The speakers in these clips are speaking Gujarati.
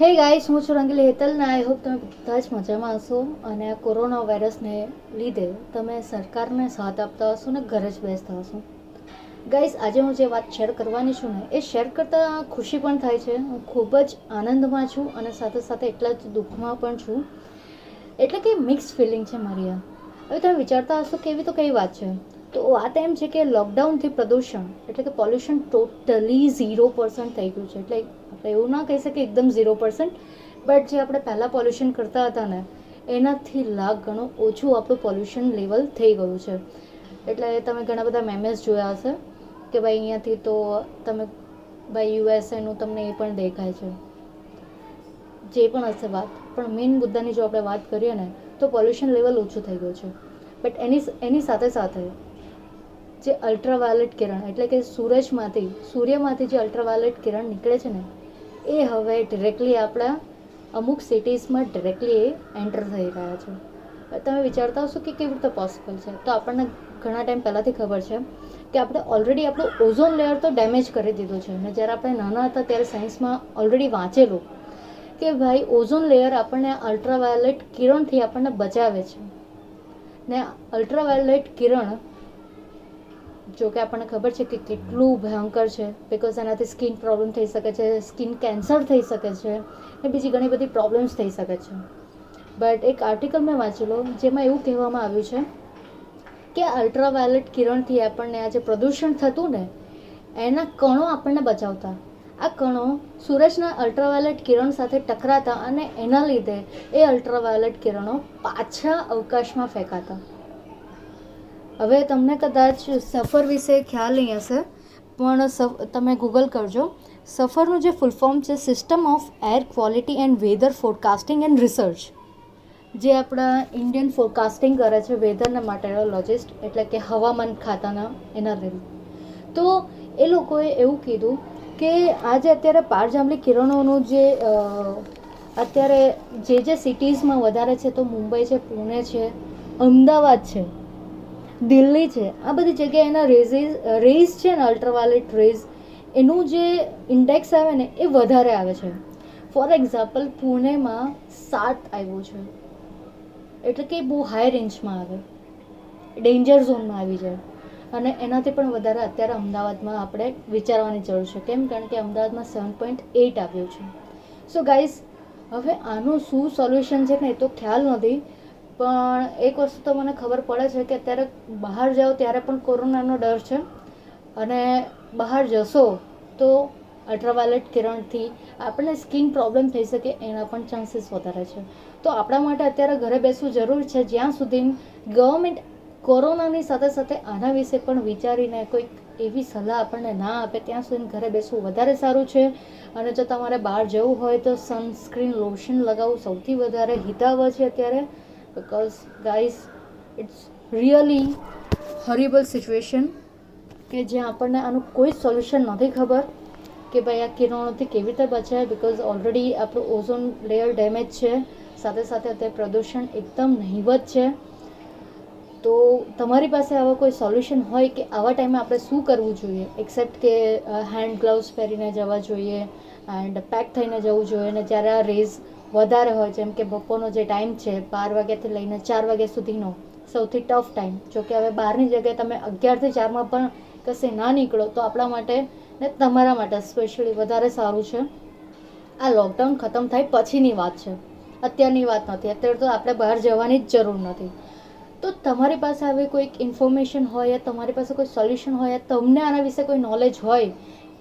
હે ગાઈસ હું છું રંગીલી હેતલ ને આઈ હોપ તમે બધા જ મજામાં હશો. અને આ કોરોના વાયરસને લીધે તમે સરકારને સાથ આપતા હશો ને ઘરે જ બેસતા હશો. ગાઈસ આજે હું જે વાત શેર કરવાની છું ને, એ શેર કરતાં ખુશી પણ થાય છે. હું ખૂબ જ આનંદમાં છું અને સાથે સાથે એટલા જ દુઃખમાં પણ છું. એટલે કે મિક્સ ફિલિંગ છે મારી આ. હવે તમે વિચારતા હશો કે એવી તો કઈ વાત છે? તો વાત એમ છે કે લોકડાઉનથી પ્રદૂષણ, એટલે કે પોલ્યુશન ટોટલી ઝીરો પર્સન્ટ થઈ ગયું છે. એટલે આપણે એવું ના કહી શકીએ એકદમ ઝીરો પર્સન્ટ બટ જે આપણે પહેલાં પોલ્યુશન કરતા હતા ને, એનાથી લાખ ગણું ઓછું આપણું પોલ્યુશન લેવલ થઈ ગયું છે. એટલે તમે ઘણા બધા મેમેસ જોયા હશે કે ભાઈ અહીંયાથી તો તમે, ભાઈ યુએસએનું તમને એ પણ દેખાય છે. જે પણ હશે વાત, પણ મેઇન મુદ્દાની જો આપણે વાત કરીએ ને, તો પોલ્યુશન લેવલ ઓછું થઈ ગયું છે. બટ એની એની સાથે સાથે જે અલ્ટ્રાવાયોલેટ કિરણ, એટલે કે સૂરજમાંથી, સૂર્યમાંથી જે અલ્ટ્રાવાયોલેટ કિરણ નીકળે છે ને, એ હવે ડિરેક્ટલી આપણા અમુક સિટીઝમાં ડિરેક્ટલી એ એન્ટર થઈ રહ્યા છે. તમે વિચારતા હશો કે કેવી રીતે પોસિબલ છે? તો આપણને ઘણા ટાઈમ પહેલાંથી ખબર છે કે આપણે ઓલરેડી આપણું ઓઝોન લેયર તો ડેમેજ કરી દીધું છે. અને જ્યારે આપણે નાના હતા ત્યારે સાયન્સમાં ઓલરેડી વાંચેલું કે ભાઈ ઓઝોન લેયર આપણને અલ્ટ્રાવાયોલેટ કિરણથી આપણને બચાવે છે. ને અલ્ટ્રાવાયોલેટ કિરણ જો કે આપણને ખબર છે કે કેટલું ભયંકર છે બિકોઝ એનાથી સ્કિન પ્રોબ્લેમ થઈ શકે છે સ્કિન કેન્સર થઈ શકે છે, ને બીજી ઘણી બધી પ્રોબ્લેમ્સ થઈ શકે છે. બટ એક આર્ટિકલ મેં વાંચેલો, જેમાં એવું કહેવામાં આવ્યું છે કે અલ્ટ્રાવાયોલેટ કિરણથી આપણને આ જે પ્રદૂષણ થતું ને, એના કણો આપણને બચાવતા. આ કણો સૂરજના અલ્ટ્રાવાયોલેટ કિરણ સાથે ટકરાતા અને એના લીધે એ અલ્ટ્રાવાયોલેટ કિરણો પાછા અવકાશમાં ફેંકાતા. હવે તમને કદાચ સફર વિશે ખ્યાલ નહીં હશે, પણ તમે ગૂગલ કરજો. સફરનું જે ફૂલ ફોર્મ છે system of air quality and weather forecasting and research જે આપણા ઇન્ડિયન ફોરકાસ્ટિંગ કરે છે વેધરના માટેરોલોજિસ્ટ એટલે કે હવામાન ખાતાના એના લીધે. તો એ લોકોએ એવું કીધું કે આજે અત્યારે પારજાંબલી કિરણોનું જે અત્યારે જે જે સિટીઝમાં વધારે છે, તો મુંબઈ છે, પુણે છે, અમદાવાદ છે. દિલ્હી છે. આ બધી જગ્યાએ એના રેઝિસ રેઝ છે ને અલ્ટ્રાવાયોલેટ રેઝ એનું જે ઇન્ડેક્સ આવે ને, એ વધારે આવે છે. ફોર એક્ઝામ્પલ પુણેમાં સાત આવ્યું છે. એટલે કે બહુ હાઈ રેન્જમાં આવે. ડેન્જર ઝોનમાં આવી જાય. અને એનાથી પણ વધારે અત્યારે અમદાવાદમાં આપણે વિચારવાની જરૂર છે. કેમ? કારણ કે અમદાવાદમાં સેવન પોઈન્ટ એઇટ આવ્યું છે. સો ગાઈઝ હવે આનું શું સોલ્યુશન છે ને, એ તો ખ્યાલ નથી. પણ એક વસ્તુ તો મને ખબર પડે છે કે અત્યારે બહાર જાઓ ત્યારે પણ કોરોનાનો ડર છે. અને બહાર જશો તો અલ્ટ્રાવાયોલેટ કિરણથી આપણને સ્કિન પ્રોબ્લેમ થઈ શકે એના પણ ચાન્સીસ વધારે છે. તો આપણા માટે અત્યારે ઘરે બેસવું જરૂર છે. જ્યાં સુધી ગવર્મેન્ટ કોરોનાની સાથે સાથે આના વિશે પણ વિચારીને કોઈક એવી સલાહ આપણને ના આપે, ત્યાં સુધી ઘરે બેસવું વધારે સારું છે. અને જો તમારે બહાર જવું હોય તો સનસ્ક્રીન લોશન લગાવવું સૌથી વધારે હિતાવ છે અત્યારે. Because guys it's really horrible situation કે જ્યાં આપણને આનું કોઈ સોલ્યુશન નથી ખબર કે ભાઈ આ કિરણોથી કેવી રીતે બચાય બિકોઝ ઓલરેડી આપણું ઓઝોન લેયર ડેમેજ છે. સાથે સાથે અત્યારે પ્રદૂષણ એકદમ નહિવત છે. તો તમારી પાસે આવા કોઈ સોલ્યુશન હોય કે આવા ટાઈમે આપણે શું કરવું જોઈએ? એક્સેપ્ટ કે હેન્ડ ગ્લવ્સ પહેરીને જવા જોઈએ એન્ડ પેક થઈને જવું જોઈએ અને જ્યારે આ રેઝ વધારે હોય, જેમ કે બપોરનો જે ટાઈમ છે, બાર વાગ્યાથી લઈને ચાર વાગ્યા સુધીનો સૌથી ટફ ટાઈમ જો કે હવે બહારની જગ્યાએ તમે અગિયારથી ચારમાં પણ કશે ના નીકળો, તો આપણા માટે ને તમારા માટે સ્પેશિયલી વધારે સારું છે. આ લોકડાઉન ખતમ થાય પછીની વાત છે. અત્યારની વાત નથી. અત્યારે તો આપણે બહાર જવાની જ જરૂર નથી. તો તમારી પાસે આવી કોઈક ઇન્ફોર્મેશન હોય, યા તમારી પાસે કોઈ સોલ્યુશન હોય તમને આના વિશે કોઈ નોલેજ હોય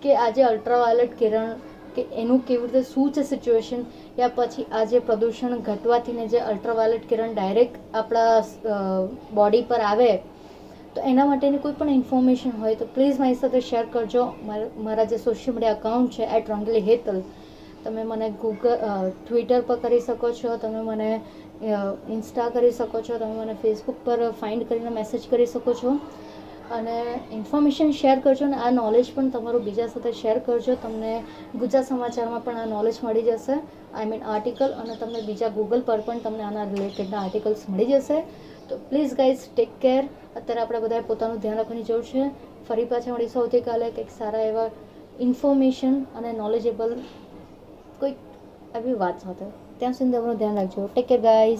કે આજે અલ્ટ્રાવાયોલેટ કિરણ કે એનું કેવી રીતે શું છે સિચ્યુએશન યા પછી આ જે પ્રદૂષણ ઘટવાથી ને જે અલ્ટ્રાવાયોલેટ કિરણ ડાયરેક્ટ આપણા બોડી પર આવે, તો એના માટેની કોઈ પણ ઇન્ફોર્મેશન હોય તો પ્લીઝ મારી સાથે શેર કરજો. મારા જે સોશિયલ મીડિયા અકાઉન્ટ છે એટ રંગલી હેતલ તમે મને ગૂગલ ટ્વિટર પર કરી શકો છો, તમે મને ઇન્સ્ટા કરી શકો છો, તમે મને ફેસબુક પર ફાઇન્ડ કરીને મેસેજ કરી શકો છો. અને ઇન્ફોર્મેશન શેર કરજો અને આ નોલેજ પણ તમારું બીજા સાથે શેર કરજો. તમને ગુજરાત સમાચારમાં પણ આ નોલેજ મળી જશે. આઈ મીન આર્ટિકલ અને તમને બીજા ગૂગલ પર પણ તમને આના રિલેટેડના આર્ટિકલ્સ મળી જશે. તો પ્લીઝ ગાઈઝ ટેક કેર અત્યારે આપણે બધાએ પોતાનું ધ્યાન રાખવાની જરૂર છે. ફરી પાછા મળીશું આવતીકાલે કંઈક સારા એવા ઇન્ફોર્મેશન અને નોલેજેબલ કોઈક આવી વાત સાથે. ત્યાં સુધી તમારું ધ્યાન રાખજો. Take care guys